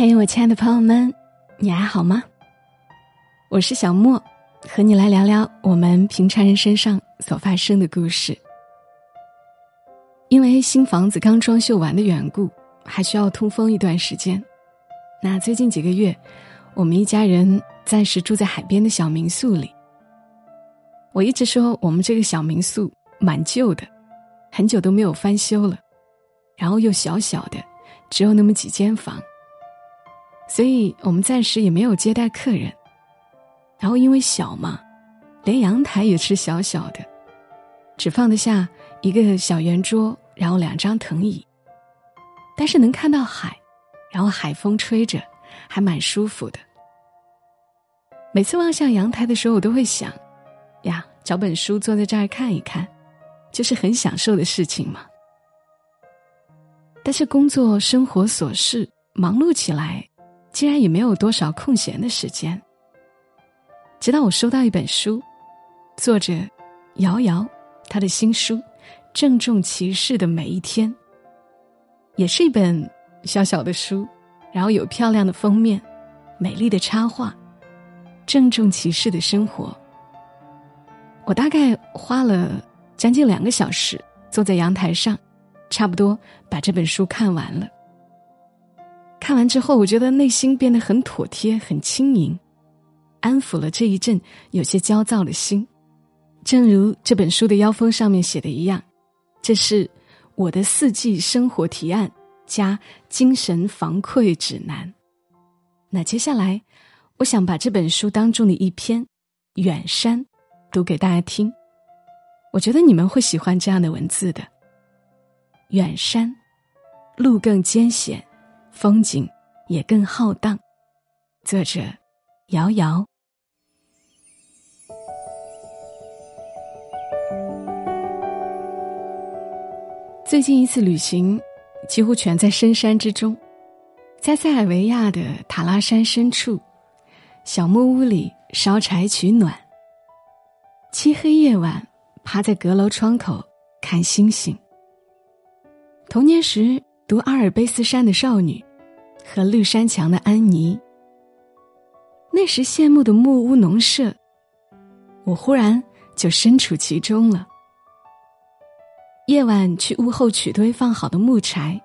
嘿，我亲爱的朋友们，你还好吗？我是小莫，和你来聊聊我们平常人身上所发生的故事。因为新房子刚装修完的缘故，还需要通风一段时间。那最近几个月，我们一家人暂时住在海边的小民宿里。我一直说我们这个小民宿蛮旧的，很久都没有翻修了，然后又小小的，只有那么几间房。所以我们暂时也没有接待客人，然后因为小嘛，连阳台也是小小的，只放得下一个小圆桌，然后两张藤椅。但是能看到海，然后海风吹着，还蛮舒服的。每次望向阳台的时候，我都会想，呀，找本书坐在这儿看一看，就是很享受的事情嘛。但是工作生活琐事忙碌起来。竟然也没有多少空闲的时间。直到我收到一本书，作者瑶瑶，她的新书《郑重其事的每一天》，也是一本小小的书，然后有漂亮的封面、美丽的插画，郑重其事的生活。我大概花了将近两个小时，坐在阳台上，差不多把这本书看完了。看完之后，我觉得内心变得很妥帖、很轻盈，安抚了这一阵有些焦躁的心。正如这本书的腰封上面写的一样，这是我的四季生活提案加精神防溃指南。那接下来，我想把这本书当中的一篇《远山》读给大家听。我觉得你们会喜欢这样的文字的。远山，路更艰险。风景也更浩荡。作者：瑶瑶。最近一次旅行，几乎全在深山之中，在塞尔维亚的塔拉山深处，小木屋里烧柴取暖。漆黑夜晚，趴在阁楼窗口看星星。童年时读阿尔卑斯山的少女。和绿山墙的安妮，那时羡慕的木屋农舍，我忽然就身处其中了。夜晚去屋后取堆放好的木柴，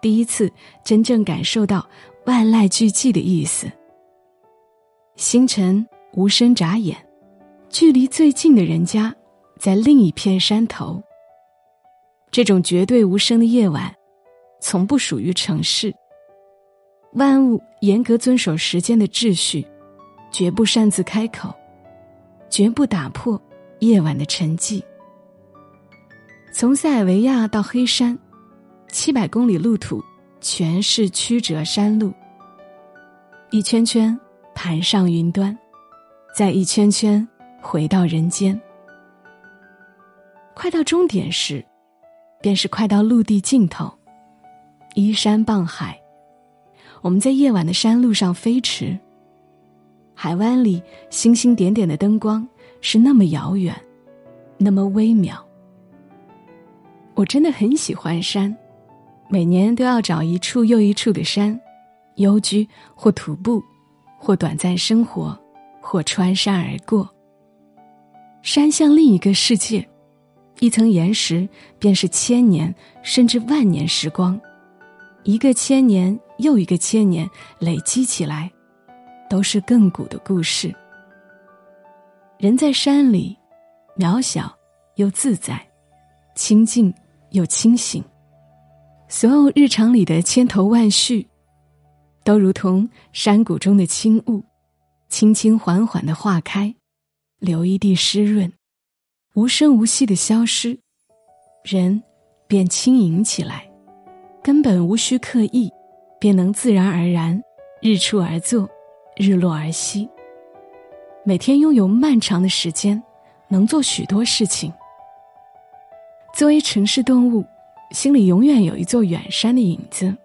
第一次真正感受到万籁俱寂的意思。星辰无声眨眼，距离最近的人家在另一片山头。这种绝对无声的夜晚，从不属于城市。万物严格遵守时间的秩序，绝不擅自开口，绝不打破夜晚的沉寂。从塞尔维亚到黑山，七百公里路途，全是曲折山路。一圈圈盘上云端，再一圈圈回到人间。快到终点时，便是快到陆地尽头，依山傍海。我们在夜晚的山路上飞驰，海湾里星星点点的灯光是那么遥远，那么微妙。我真的很喜欢山，每年都要找一处又一处的山，幽居或徒步，或短暂生活，或穿山而过。山像另一个世界，一层岩石便是千年甚至万年时光，一个千年。又一个千年累积起来，都是亘古的故事。人在山里，渺小又自在，清静又清醒。所有日常里的千头万绪，都如同山谷中的轻雾，轻轻缓缓的化开，留一地湿润，无声无息的消失，人便轻盈起来，根本无需刻意。便能自然而然，日出而作，日落而息。每天拥有漫长的时间，能做许多事情。作为城市动物，心里永远有一座远山的影子，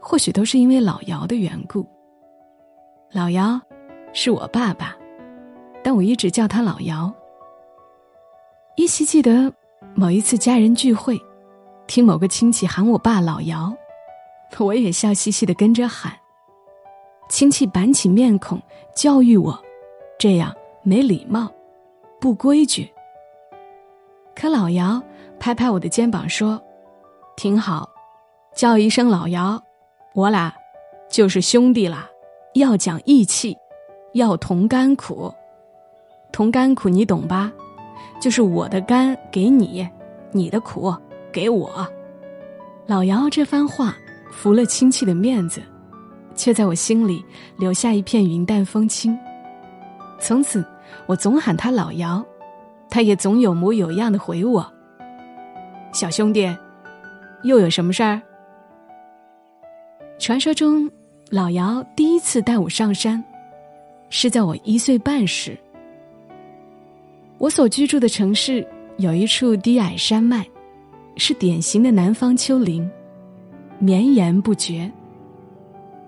或许都是因为老姚的缘故。老姚是我爸爸，但我一直叫他老姚。依稀记得某一次家人聚会，听某个亲戚喊我爸老姚。我也笑嘻嘻的跟着喊，亲戚板起面孔教育我，这样没礼貌，不规矩。可老姚拍拍我的肩膀说：“挺好，叫一声老姚，我俩就是兄弟啦，要讲义气，要同甘苦。同甘苦你懂吧？就是我的甘给你，你的苦给我。”老姚这番话服了亲戚的面子，却在我心里留下一片云淡风轻。从此，我总喊他老姚。他也总有模有样的回我：“小兄弟，又有什么事儿？”传说中，老姚第一次带我上山，是在我一岁半时。我所居住的城市有一处低矮山脉，是典型的南方丘陵，绵延不绝，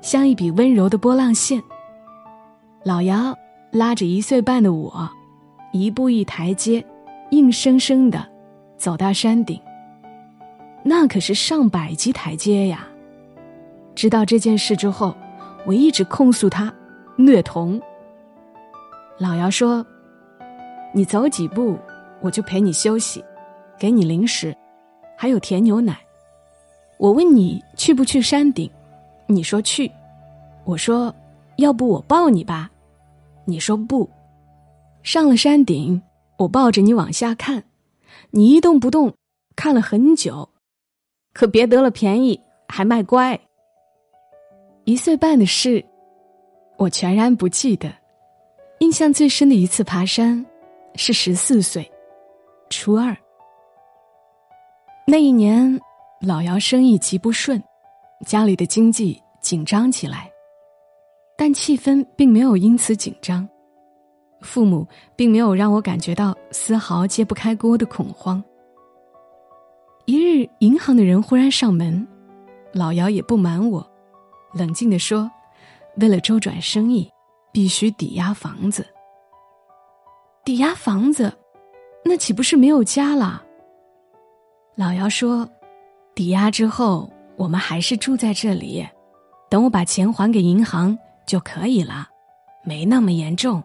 像一笔温柔的波浪线。老姚拉着一岁半的我。一步一台阶，硬生生的走到山顶。那可是上百级台阶呀！知道这件事之后，我一直控诉他虐童。老姚说：“你走几步，我就陪你休息，给你零食，还有甜牛奶。我问你去不去山顶，你说去。我说要不我抱你吧，你说不。”上了山顶，我抱着你往下看，你一动不动，看了很久，可别得了便宜还卖乖。一岁半的事，我全然不记得。印象最深的一次爬山，是十四岁，初二。那一年，老姚生意极不顺，家里的经济紧张起来，但气氛并没有因此紧张。父母并没有让我感觉到丝毫揭不开锅的恐慌。一日，银行的人忽然上门，老姚也不瞒我，冷静地说：“为了周转生意，必须抵押房子。抵押房子，那岂不是没有家了？”老姚说：“抵押之后，我们还是住在这里，等我把钱还给银行就可以了，没那么严重。”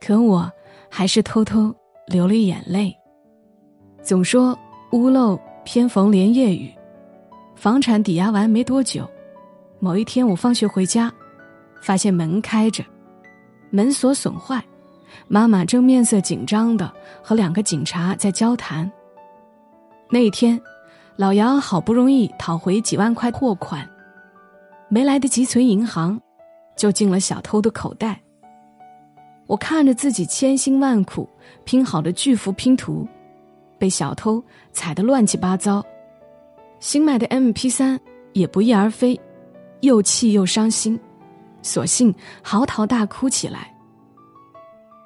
可我还是偷偷流了眼泪。总说屋漏偏逢连夜雨，房产抵押完没多久，某一天我放学回家，发现门开着，门锁损坏，妈妈正面色紧张的和两个警察在交谈。那一天，老杨好不容易讨回几万块货款，没来得及存银行，就进了小偷的口袋。我看着自己千辛万苦拼好的巨幅拼图，被小偷踩得乱七八糟，新买的 M P 三也不翼而飞，又气又伤心，索性嚎啕大哭起来。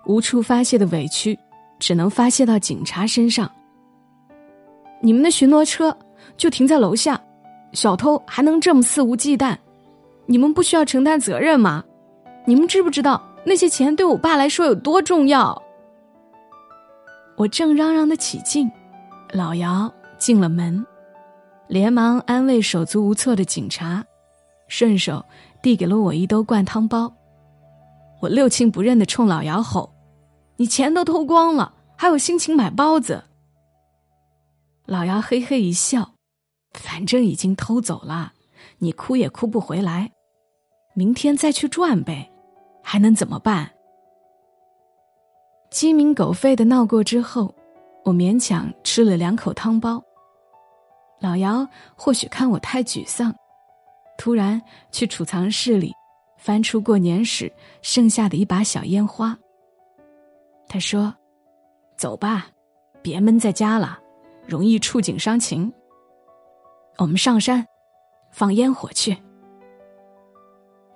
无处发泄的委屈，只能发泄到警察身上。你们的巡逻车就停在楼下，小偷还能这么肆无忌惮？你们不需要承担责任吗？你们知不知道？那些钱对我爸来说有多重要？我正嚷嚷的起劲，老姚进了门，连忙安慰手足无措的警察，顺手递给了我一兜灌汤包。我六亲不认的冲老姚吼：“你钱都偷光了，还有心情买包子？”老姚嘿嘿一笑：“反正已经偷走了，你哭也哭不回来，明天再去赚呗。”还能怎么办？鸡鸣狗吠的闹过之后，我勉强吃了两口汤包。老姚或许看我太沮丧，突然去储藏室里翻出过年时剩下的一把小烟花。他说：“走吧，别闷在家了，容易触景伤情。我们上山，放烟火去。”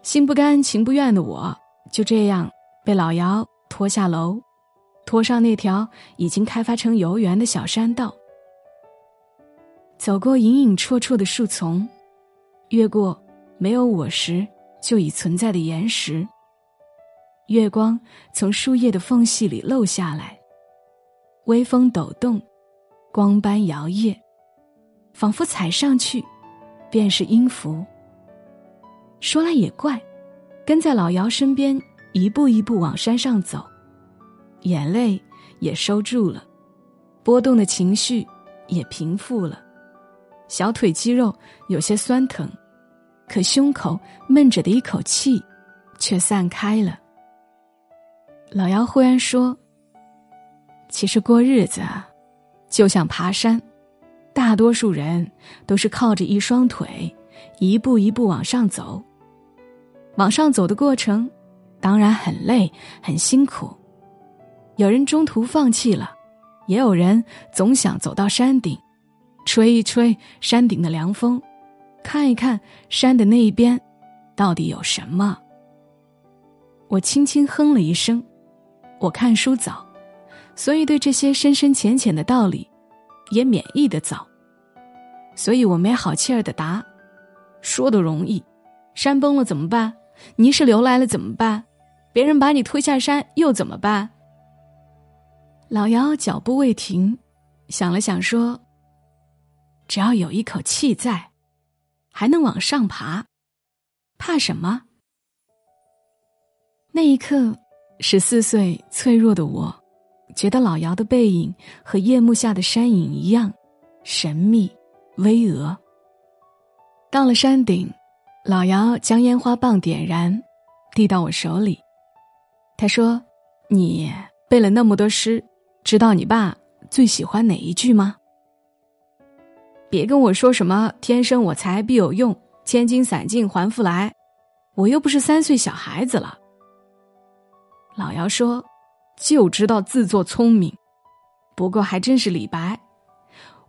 心不甘情不愿的我。就这样被老姚拖下楼，拖上那条已经开发成游园的小山道，走过隐隐绰绰的树丛，越过没有我时就已存在的岩石。月光从树叶的缝隙里漏下来，微风抖动，光斑摇曳，仿佛踩上去便是音符。说来也怪，跟在老姚身边，一步一步往山上走，眼泪也收住了，波动的情绪也平复了，小腿肌肉有些酸疼，可胸口闷着的一口气却散开了。老姚忽然说：“其实过日子啊，就像爬山，大多数人都是靠着一双腿，一步一步往上走。往上走的过程，当然很累很辛苦。有人中途放弃了，也有人总想走到山顶，吹一吹山顶的凉风，看一看山的那一边，到底有什么。”我轻轻哼了一声。我看书早，所以对这些深深浅浅的道理，也免疫的早。所以我没好气儿的答：“说的容易，山崩了怎么办？泥石流来了怎么办？别人把你推下山又怎么办？”老姚脚步未停，想了想说：“只要有一口气在，还能往上爬，怕什么？”那一刻。十四岁脆弱的我，觉得老姚的背影和夜幕下的山影一样神秘、巍峨。到了山顶，老姚将烟花棒点燃，递到我手里。他说：“你背了那么多诗，知道你爸最喜欢哪一句吗？”别跟我说什么“天生我材必有用，千金散尽还复来”，我又不是三岁小孩子了。老姚说：“就知道自作聪明，不过还真是李白。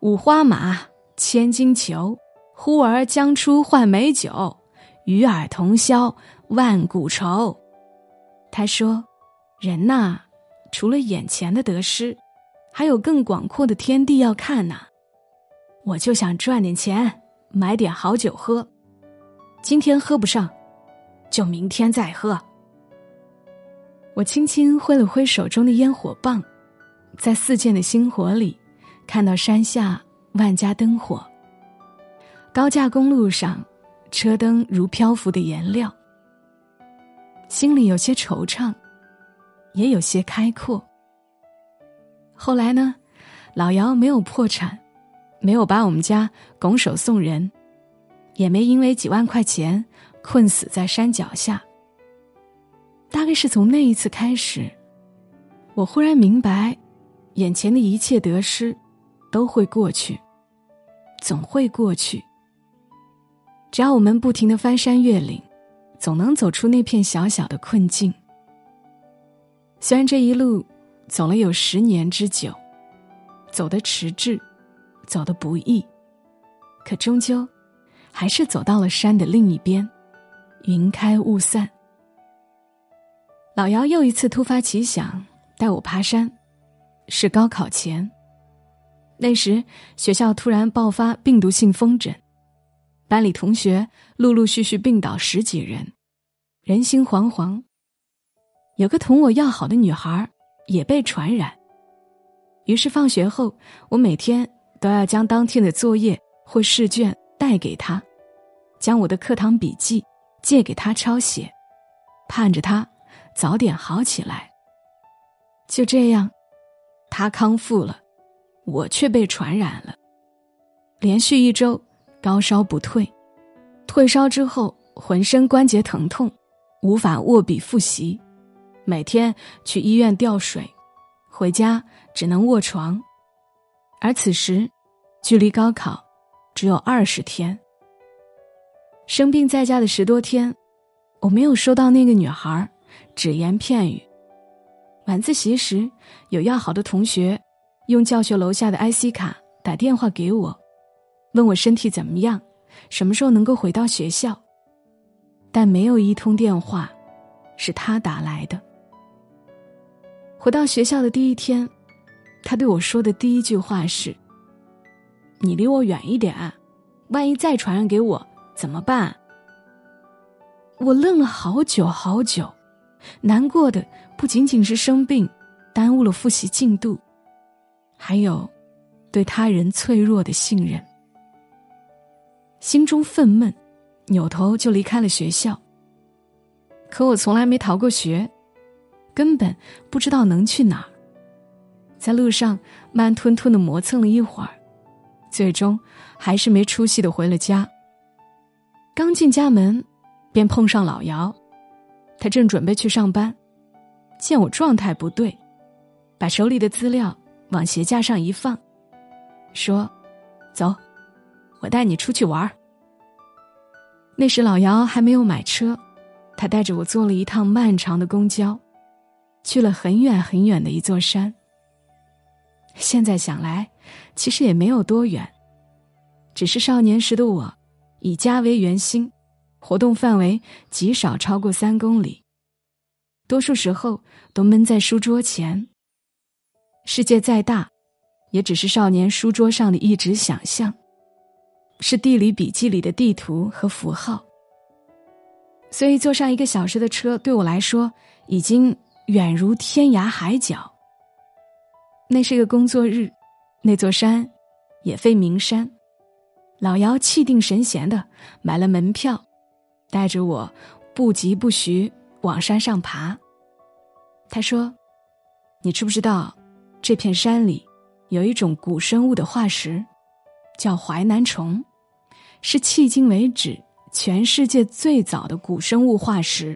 五花马，千金裘，呼儿将出换美酒，与尔同销万古愁。”他说：“人呐，除了眼前的得失，还有更广阔的天地要看呐。我就想赚点钱，买点好酒喝。今天喝不上，就明天再喝。”我轻轻挥了挥手中的烟火棒，在四溅的星火里，看到山下万家灯火。高架公路上，车灯如漂浮的颜料。心里有些惆怅，也有些开阔。后来呢，老姚没有破产，没有把我们家拱手送人，也没因为几万块钱困死在山脚下。大概是从那一次开始，我忽然明白，眼前的一切得失都会过去，总会过去。只要我们不停的翻山越岭，总能走出那片小小的困境。虽然这一路走了有十年之久，走得迟滞，走得不易，可终究还是走到了山的另一边，云开雾散。老姚又一次突发奇想，带我爬山，是高考前。那时学校突然爆发病毒性风疹，班里同学陆陆续续病倒十几人，人心惶惶。有个同我要好的女孩也被传染，于是放学后，我每天都要将当天的作业或试卷带给她，将我的课堂笔记借给她抄写，盼着她。早点好起来。就这样，他康复了，我却被传染了。连续一周高烧不退，退烧之后浑身关节疼痛，无法握笔复习，每天去医院吊水，回家只能卧床。而此时，距离高考只有二十天。生病在家的十多天，我没有收到那个女孩。只言片语。晚自习时，有要好的同学用教学楼下的 IC 卡打电话给我，问我身体怎么样，什么时候能够回到学校。但没有一通电话是他打来的。回到学校的第一天，他对我说的第一句话是：“你离我远一点，万一再传染给我怎么办？”我愣了好久好久。难过的不仅仅是生病，耽误了复习进度，还有对他人脆弱的信任。心中愤懑，扭头就离开了学校。可我从来没逃过学，根本不知道能去哪儿。在路上慢吞吞的磨蹭了一会儿，最终还是没出息的回了家。刚进家门，便碰上老姚，他正准备去上班，见我状态不对，把手里的资料往鞋架上一放，说：“走，我带你出去玩。”那时老姚还没有买车。他带着我坐了一趟漫长的公交，去了很远很远的一座山。现在想来，其实也没有多远，只是少年时的我，以家为圆心，活动范围极少超过三公里，多数时候都闷在书桌前。世界再大，也只是少年书桌上的一纸想象，是地理笔记里的地图和符号。所以，坐上一个小时的车对我来说，已经远如天涯海角。那是个工作日，那座山也非名山。老姚气定神闲的买了门票，带着我不疾不徐往山上爬。他说：“你知不知道，这片山里有一种古生物的化石，叫淮南虫，是迄今为止。”全世界最早的古生物化石，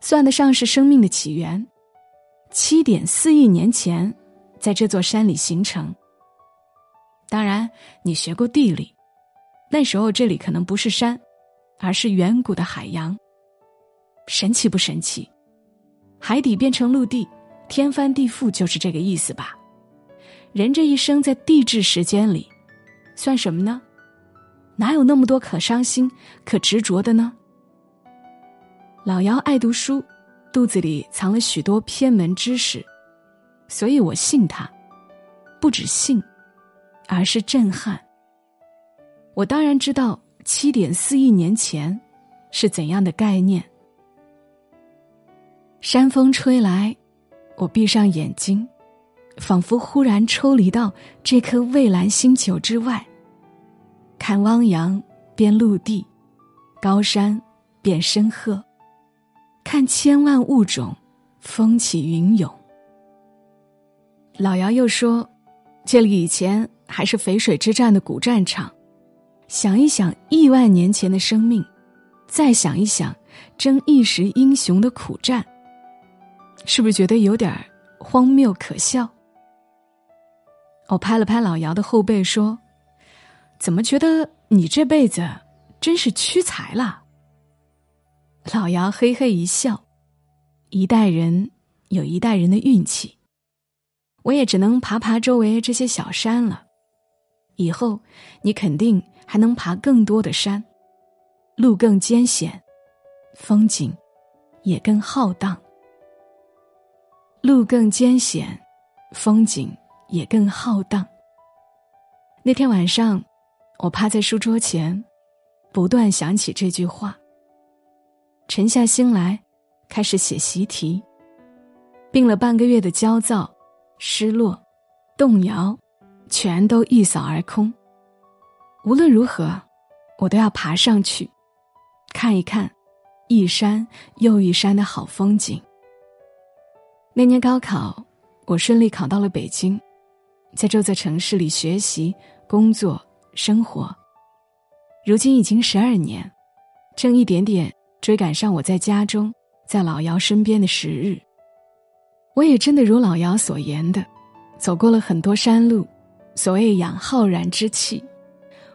算得上是生命的起源。七点四亿年前，在这座山里形成。当然，你学过地理，那时候这里可能不是山，而是远古的海洋。神奇不神奇？海底变成陆地，天翻地覆，就是这个意思吧？人这一生在地质时间里，算什么呢？哪有那么多可伤心、可执着的呢？老姚爱读书，肚子里藏了许多偏门知识，所以我信他，不止信，而是震撼。我当然知道七点四亿年前是怎样的概念。山风吹来，我闭上眼睛，仿佛忽然抽离到这颗蔚蓝星球之外。看汪洋变陆地，高山变深壑，看千万物种风起云涌。老姚又说：“这里以前还是淝水之战的古战场，想一想亿万年前的生命，再想一想争一时英雄的苦战，是不是觉得有点荒谬可笑？”我拍了拍老姚的后背说。怎么觉得你这辈子真是屈才了？老姚嘿嘿一笑，一代人有一代人的运气，我也只能爬爬周围这些小山了。以后你肯定还能爬更多的山，路更艰险，风景也更浩荡。路更艰险，风景也更浩荡。那天晚上。我趴在书桌前，不断想起这句话。沉下心来，开始写习题。病了半个月的焦躁、失落、动摇，全都一扫而空。无论如何，我都要爬上去，看一看一山又一山的好风景。那年高考，我顺利考到了北京，在这座城市里学习、工作。生活，如今已经十二年，正一点点追赶上我在家中，在老姚身边的时日。我也真的如老姚所言的，走过了很多山路。所谓养浩然之气，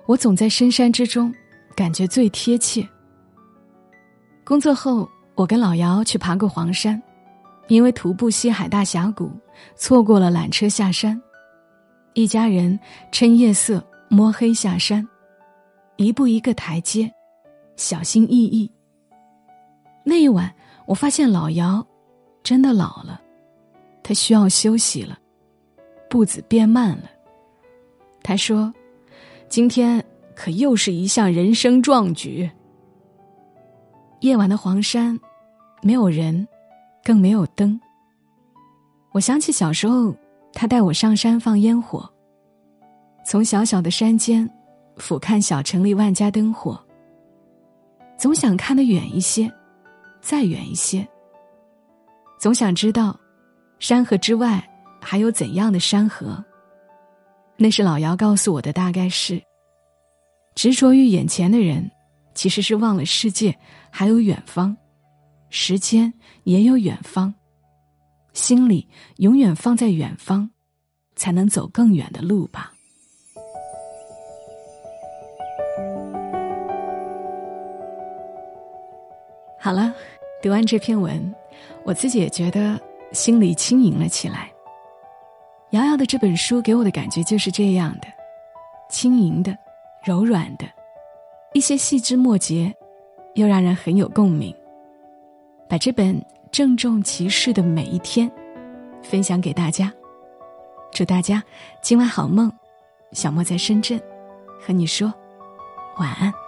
我总在深山之中，感觉最贴切。工作后，我跟老姚去爬过黄山，因为徒步西海大峡谷，错过了缆车下山。一家人趁夜色。摸黑下山，一步一个台阶，小心翼翼。那一晚，我发现老姚真的老了，他需要休息了，步子变慢了。他说：“今天可又是一项人生壮举。”夜晚的黄山，没有人，更没有灯。我想起小时候，他带我上山放烟火。从小小的山间，俯瞰小城里万家灯火，总想看得远一些，再远一些。总想知道，山河之外还有怎样的山河。那是老姚告诉我的，大概是执着于眼前的人，其实是忘了世界还有远方，时间也有远方，心里永远放在远方，才能走更远的路吧。好了，读完这篇文，我自己也觉得心里轻盈了起来。瑶瑶的这本书给我的感觉就是这样的，轻盈的、柔软的，一些细枝末节，又让人很有共鸣。把这本郑重其事的每一天，分享给大家。祝大家今晚好梦。小莫在深圳，和你说晚安。